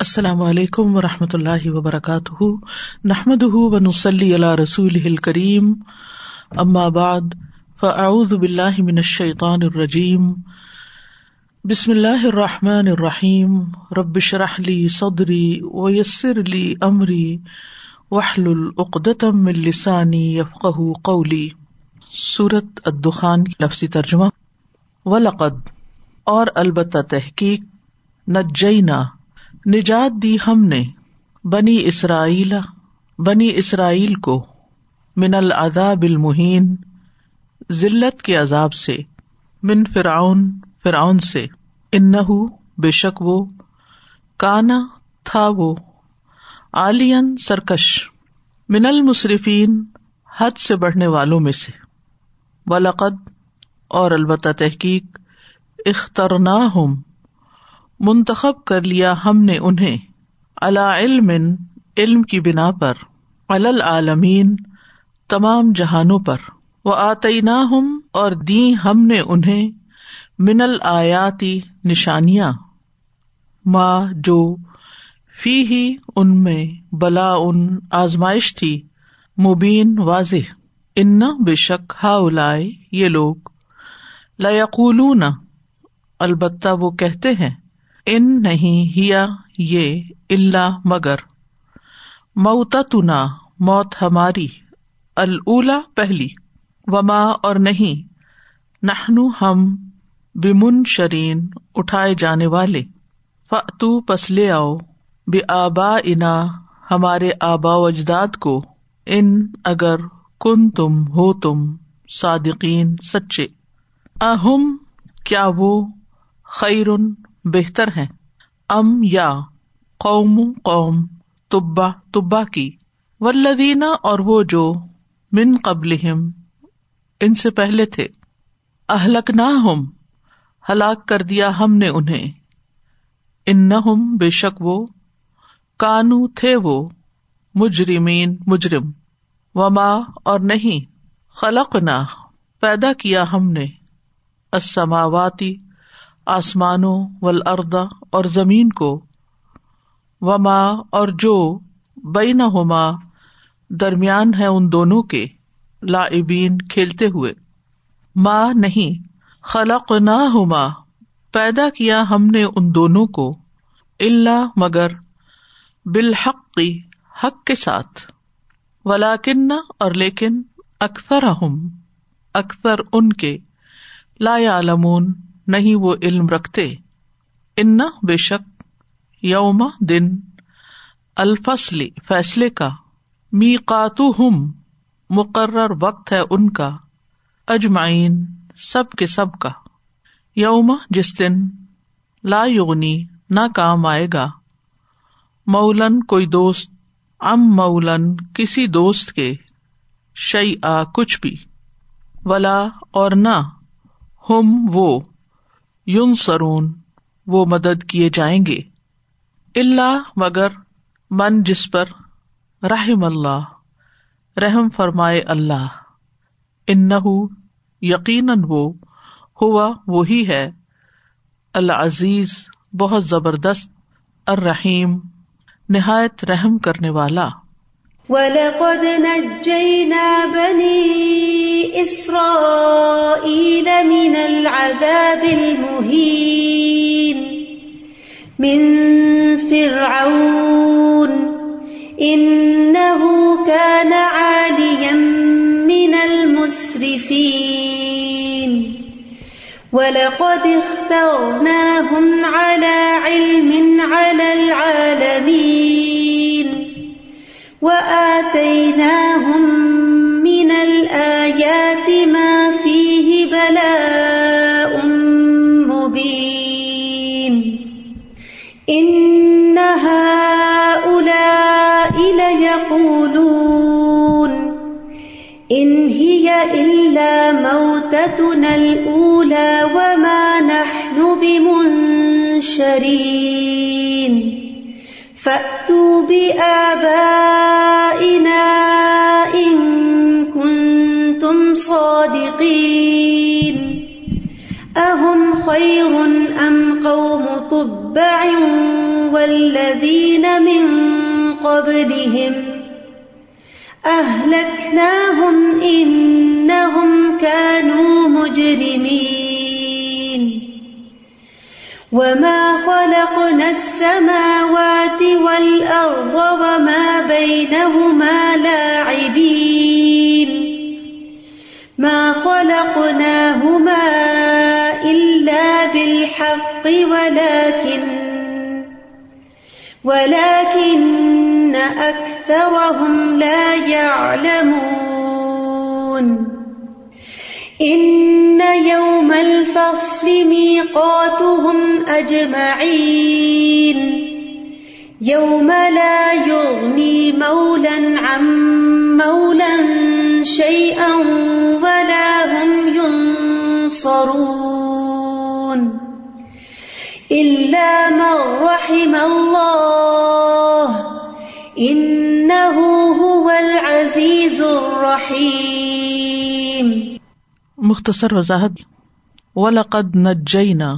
السلام علیکم و رحمۃ اللہ وبرکاتہ۔ نحمد و نسلی اللہ رسول کریم بعد، فاعوذ باللہ من الشیطان الرجیم۔ بسم اللہ الرحمٰن الرحیم۔ ربش رحلی صدری ویسر علی عمری وحل العقدم السانی یفق قولی۔ صورت الدخان لفظی ترجمہ۔ ولقد، اور البتہ تحقیق، نجینا۔ نجات دی ہم نے بنی اسرائیل بنی اسرائیل کو من العذاب المحین، ذلت کے عذاب سے، من فرعون فرعون سے ان بے شک وہ کانا تھا وہ عالین سرکش، من المصرفین حد سے بڑھنے والوں میں سے۔ ولقد، اور البتہ تحقیق اخترنا ہم منتخب کر لیا ہم نے انہیں۔ اللہ علم علم کی بنا پر۔ العالمین، تمام جہانوں پر۔ وہ آتئینہ ہم اور دی ہم نے انہیں من الآیاتی نشانیاں۔ ماں جو فی ہی ان میں بلا، ان آزمائش تھی۔ مبین، واضح۔ ان بے شک ہا اائے یہ لوگ لقول البتہ وہ کہتے ہیں۔ ان نہیں ہیا یہ اللہ مگر موتنا موت ہماری اللہ پہلی، وما اور نہیں نہنو ہم بمن شرین اٹھائے جانے والے فتو پسلے آؤ بے آبا انا ہمارے آبا و اجداد کو، ان اگر کن تم ہو تم صادقین سچے۔ اہم کیا وہ خیرن بہتر ہے ام یا قوم قوم تبا تبا کی۔ ولدینہ اور وہ جو من قبل ان سے پہلے تھے۔ اہلک نہ ہم ہلاک کر دیا ہم نے انہیں۔ ان نہ ہم بے شک وہ، کانو تھے وہ۔ مجرمین، مجرم۔ وما اور نہیں خلق نہ پیدا کیا ہم نے۔ اسماواتی آسمانوں ولردا اور زمین کو، وما اور جو بئی نہ ہوما درمیان ہے ان دونوں کے لابین کھیلتے ہوئے۔ ماں نہیں خلق نہ ہوما پیدا کیا ہم نے ان دونوں کو اللہ مگر بالحق، حق کے ساتھ۔ ولاکن اور لیکن اکثر ہم اکثر ان کے، لا علمون نہیں وہ علم رکھتے۔ ان بے شک یوم دن الفصلی فیصلے کا۔ می قاتو ہم مقرر وقت ہے ان کا۔ اجمائین سب کے سب کا۔ یوم، جس دن لا یغنی، نہ کام آئے گا۔ مولن، کوئی دوست۔ ام مولن، کسی دوست کے۔ شعی آ کچھ بھی۔ ولا، اور نہ۔ ہم، وہ۔ یون سرون وہ مدد کیے جائیں گے۔ اللہ مگر من جس پر رحم اللہ، رحم فرمائے اللہ۔ ان یقیناً وہ، ہوا وہی ہے۔ العزیز، بہت زبردست، الرحیم، نہایت رحم کرنے والا۔ وَلَقَدْ نَجَّيْنَا بَنِي إِسْرَائِيلَ مِنَ الْعَذَابِ الْمُهِينِ. مِنْ فِرْعَوْنَ. إِنَّهُ كَانَ عَالِيًا مِنَ الْمُسْرِفِينَ. وَلَقَدْ اخْتَرْنَاهُمْ عَلَى عِلْمٍ عَلَى الْعَالَمِينَ. وَآتَيْنَاهُمْ مِنَ الْآيَاتِ مَا فِيهِ بَلَاءٌ مُبِينٌ. إِنَّ هَؤُلَاءِ لَيَقُولُونَ. إِنْ هِيَ إِلَّا مَوْتَتُنَا الْأُولَى وَمَا نَحْنُ بِمُنشَرِينَ. فَأْتُوا بِآبَائِنَا أَهُمْ والذين من قبلهم أهلكناهم إنهم كانوا مجرمين وما خلقنا السماوات والأرض وما بينهما لاعبين ما خلقناهما ولكن ولكن أكثرهم لا يعلمون. إن يوم الفصل ميقاتهم أجمعين. يوم لا يغني مولا عن مولا شيئا مختصر وضاحت۔ ولقد نجینا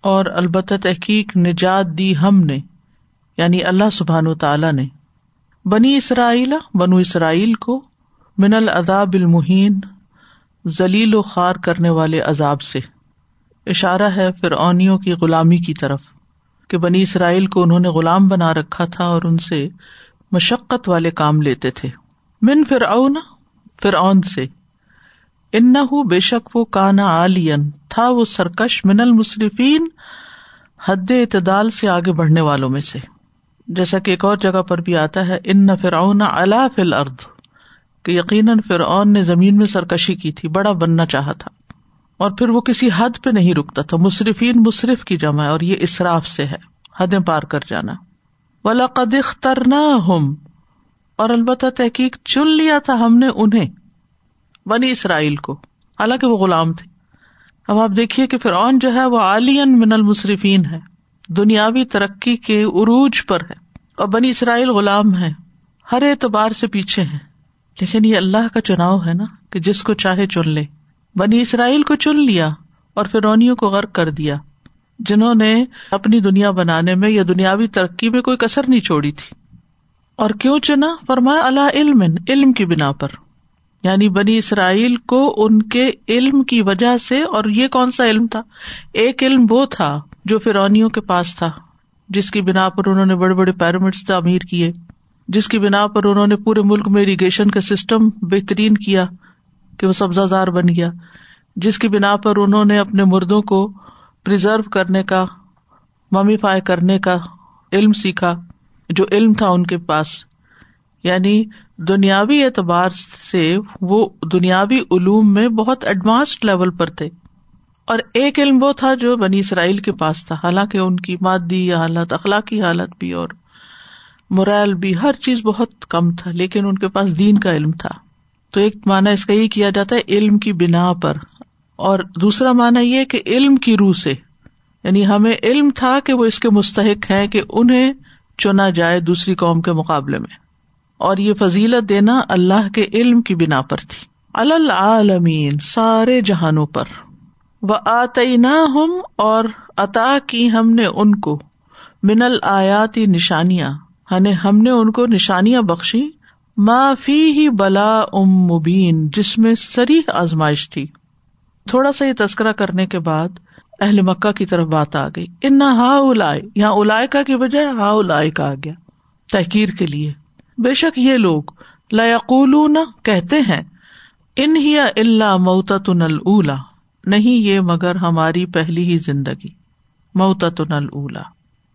اور البتہ تحقیق نجات دی ہم نے یعنی اللہ سبحان و تعالی نے۔ بنی اسرائیل، بنو اسرائیل کو من العذاب المحین، ذلیل و خوار کرنے والے عذاب سے۔ اشارہ ہے فرعونیوں کی غلامی کی طرف، کہ بنی اسرائیل کو انہوں نے غلام بنا رکھا تھا اور ان سے مشقت والے کام لیتے تھے۔ من فرعون فرعون سے۔ ان بے شک وہ کانا عالین تھا وہ سرکش من المصرفین حد اعتدال سے آگے بڑھنے والوں میں سے۔ جیسا کہ ایک اور جگہ پر بھی آتا ہے، ان فرعون علا فل ارد کہ یقیناً فرعون نے زمین میں سرکشی کی تھی، بڑا بننا چاہا تھا۔ اور پھر وہ کسی حد پہ نہیں رکتا تھا۔ مصرفین مصرف کی جمع اور یہ اصراف سے ہے، حدیں پار کر جانا۔ ولا اخترنا ہم اور البتہ تحقیق چن لیا تھا ہم نے انہیں۔ بنی اسرائیل کو۔ حالانکہ وہ غلام تھے۔ اب آپ دیکھیے کہ فرعون جو ہے وہ عالین من المصرفین ہے۔ دنیاوی ترقی کے عروج پر ہے۔ اور بنی اسرائیل غلام ہے ہر اعتبار سے پیچھے ہے لیکن یہ اللہ کا چناؤ ہے نا کہ جس کو چاہے چن لے۔ بنی اسرائیل کو چن لیا اور فرونیوں کو غرق کر دیا۔ جنہوں نے اپنی دنیا بنانے میں یا دنیاوی ترقی میں کوئی کسر نہیں چھوڑی تھی۔ اور کیوں چنا؟ فرمایا اللہ علم علم کی بنا پر۔ یعنی بنی اسرائیل کو ان کے علم کی وجہ سے، اور یہ کون سا علم تھا؟ ایک علم وہ تھا جو فرونیوں کے پاس تھا، جس کی بنا پر انہوں نے بڑے بڑے پیرامڈس تعمیر کیے، جس کی بنا پر انہوں نے پورے ملک میں اریگیشن کا سسٹم بہترین کیا کہ وہ سبزہ زار بن گیا، جس کی بنا پر انہوں نے اپنے مردوں کو پرزرو کرنے کا ممیفائی کرنے کا علم سیکھا، جو علم تھا ان کے پاس۔ یعنی دنیاوی اعتبار سے وہ دنیاوی علوم میں بہت ایڈوانسڈ لیول پر تھے۔ اور ایک علم وہ تھا جو بنی اسرائیل کے پاس تھا۔ حالانکہ ان کی مادی حالت، اخلاقی حالت بھی اور مرائل بھی، ہر چیز بہت کم تھا، لیکن ان کے پاس دین کا علم تھا۔ تو ایک مانا اس کا یہ کیا جاتا ہے، علم کی بنا پر۔ اور دوسرا مانا یہ کہ علم کی روح سے۔ یعنی ہمیں علم تھا کہ وہ اس کے مستحق ہے کہ انہیں چنا جائے دوسری قوم کے مقابلے میں۔ اور یہ فضیلت دینا اللہ کے علم کی بنا پر تھی۔ العالمین سارے جہانوں پر۔ وہ آتی نہ ہم اور عطا کی ہم نے ان کو۔ من الآیاتی نشانیاں۔ یعنی ہم نے ان کو نشانیاں بخشی۔ فی ہی بلا ام مبین جس میں سری آزمائش تھی۔ تھوڑا سا یہ تذکرہ کرنے کے بعد اہل مکہ کی طرف بات آ گئی۔ ان ہا الا یہاں الا کی بجائے ہا الا کا آ گیا۔ تحقیر کے لیے۔ بے شک یہ لوگ لقول کہتے ہیں، ان ہی اللہ موت نل اولا نہیں یہ مگر ہماری پہلی ہی زندگی موت نل اولا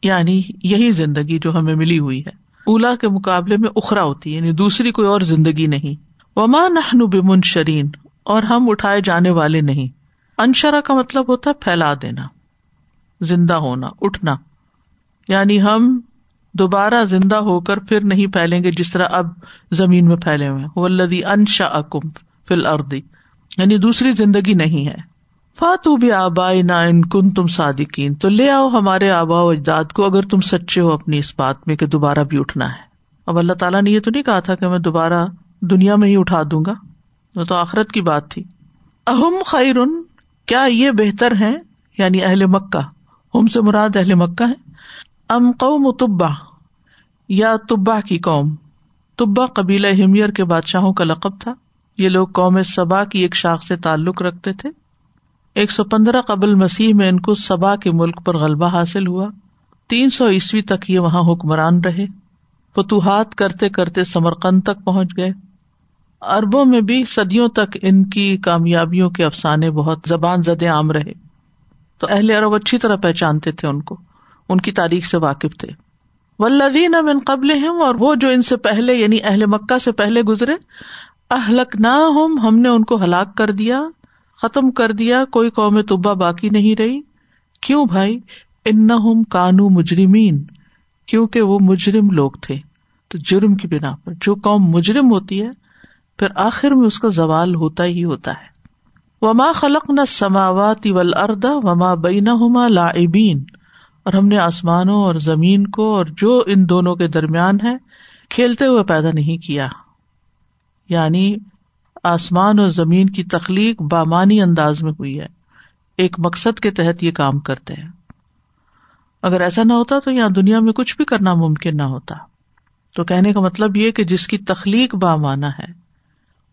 یعنی یہی زندگی جو ہمیں ملی ہوئی ہے۔ اولا کے مقابلے میں اخرا ہوتی ہے یعنی دوسری کوئی اور زندگی نہیں۔ وما نہ بمن شرین اور ہم اٹھائے جانے والے نہیں۔ انشرا کا مطلب ہوتا ہے پھیلا دینا، زندہ ہونا، اٹھنا۔ یعنی ہم دوبارہ زندہ ہو کر پھر نہیں پھیلیں گے جس طرح اب زمین میں پھیلے ہوئے ولدی انشا اکم فل اردی یعنی دوسری زندگی نہیں ہے۔ فاتو بھی آبائی نا ان کن تم صادقین۔ تو لے آؤ ہمارے آبا و اجداد کو اگر تم سچے ہو اپنی اس بات میں کہ دوبارہ بھی اٹھنا ہے۔ اب اللہ تعالیٰ نے یہ تو نہیں کہا تھا کہ میں دوبارہ دنیا میں ہی اٹھا دوں گا۔ وہ تو آخرت کی بات تھی۔ اہم خیرن، کیا یہ بہتر ہے یعنی اہل مکہ۔ ہم سے مراد اہل مکہ ہے ام قوم تبا یا تبا کی قوم؟ تبا قبیلہ ہمیر کے بادشاہوں کا لقب تھا۔ یہ لوگ قوم سبا کی ایک شاخ سے تعلق رکھتے تھے۔ ایک سو پندرہ قبل مسیح میں ان کو سبا کے ملک پر غلبہ حاصل ہوا۔ تین سو عیسوی تک یہ وہاں حکمران رہے۔ فتوحات کرتے کرتے سمرقند تک پہنچ گئے۔ اربوں میں بھی صدیوں تک ان کی کامیابیوں کے افسانے بہت زبان زدے عام رہے۔ تو اہل عرب اچھی طرح پہچانتے تھے ان کو۔ ان کی تاریخ سے واقف تھے۔ ولدین اب ان قبل اور وہ جو ان سے پہلے یعنی اہل مکہ سے پہلے گزرے اہلک نہ ہوں ہم نے ان کو ہلاک کر دیا، ختم کر دیا، کوئی قوم طبا باقی نہیں رہی۔ کیوں بھائی؟ ان کانو مجرمین کیونکہ وہ مجرم لوگ تھے۔ تو جرم کی بنا پر، جو قوم مجرم ہوتی ہے، پھر آخر میں اس کا زوال ہوتا ہی ہوتا ہے۔ وما خلق نہ سماوات ول اردا وما بین ہوما لابین اور ہم نے آسمانوں اور زمین کو اور جو ان دونوں کے درمیان ہے، کھیلتے ہوئے پیدا نہیں کیا۔ یعنی آسمان اور زمین کی تخلیق بامانی انداز میں ہوئی ہے۔ ایک مقصد کے تحت یہ کام کرتے ہیں۔ اگر ایسا نہ ہوتا تو یہاں دنیا میں کچھ بھی کرنا ممکن نہ ہوتا۔ تو کہنے کا مطلب یہ کہ جس کی تخلیق بامانا ہے،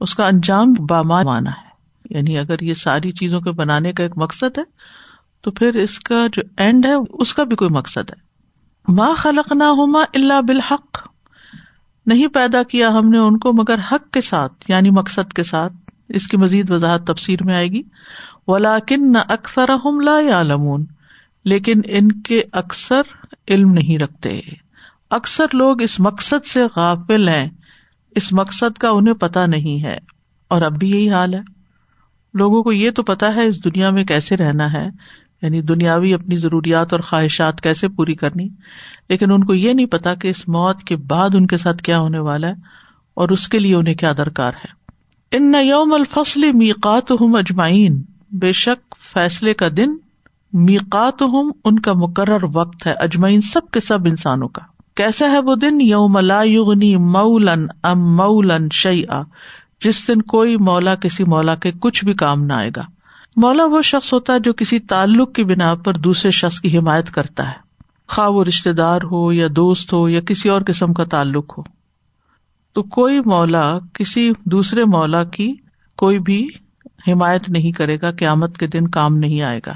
اس کا انجام بامانا ہے۔ یعنی اگر یہ ساری چیزوں کے بنانے کا ایک مقصد ہے تو پھر اس کا جو اینڈ ہے، اس کا بھی کوئی مقصد ہے۔ ماں خلق نہ ہوما اللہ بالحق۔ نہیں پیدا کیا ہم نے ان کو مگر حق کے ساتھ یعنی مقصد کے ساتھ۔ اس کی مزید وضاحت تفسیر میں آئے گی۔ ولاکن نہ اکثر لا یا لیکن ان کے اکثر علم نہیں رکھتے۔ اکثر لوگ اس مقصد سے غافل ہیں۔ اس مقصد کا انہیں پتا نہیں ہے۔ اور اب بھی یہی حال ہے۔ لوگوں کو یہ تو پتا ہے اس دنیا میں کیسے رہنا ہے۔ یعنی دنیاوی اپنی ضروریات اور خواہشات کیسے پوری کرنی؟ لیکن ان کو یہ نہیں پتا کہ اس موت کے بعد ان کے ساتھ کیا ہونے والا ہے اور اس کے لیے انہیں کیا درکار ہے۔ ان یوم الفصل میقات ہوں اجمائین بے شک فیصلے کا دن میقات ہوں ان کا مقرر وقت ہے اجمائین سب کے سب انسانوں کا۔ کیسا ہے وہ دن؟ یوم لا یغنی مولن ام مولن شعی جس دن کوئی مولا کسی مولا کے کچھ بھی کام نہ آئے گا۔ مولا وہ شخص ہوتا ہے جو کسی تعلق کی بنا پر دوسرے شخص کی حمایت کرتا ہے۔ خواہ وہ رشتے دار ہو یا دوست ہو یا کسی اور قسم کا تعلق ہو۔ تو کوئی مولا کسی دوسرے مولا کی کوئی بھی حمایت نہیں کرے گا، قیامت کے دن کام نہیں آئے گا۔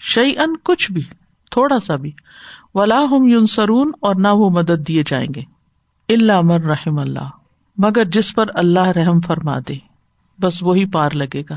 شعی ان کچھ بھی، تھوڑا سا بھی۔ ولا ہم یون سرون اور نہ وہ مدد دیے جائیں گے۔ اللہ امر رحم اللہ۔ مگر جس پر اللہ رحم فرما دے، بس وہی پار لگے گا۔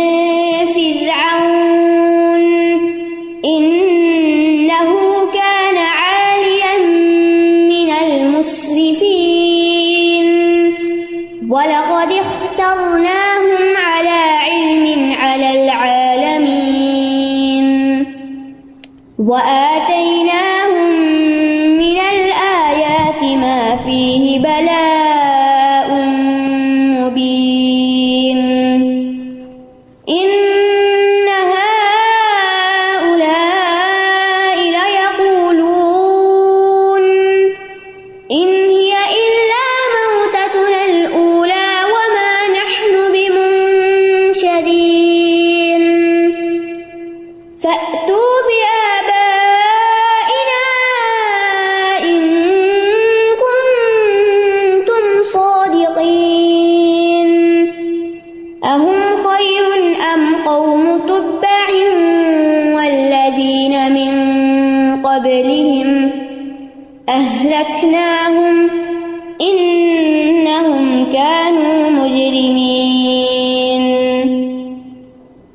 اخْتَرْنَاهُمْ عَلَى عِلْمٍ عَلَى الْعَالَمِينَ وَآتَيْنَاهُمْ مِنَ الْآيَاتِ مَا فِيهِ بَلَاءٌ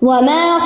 وما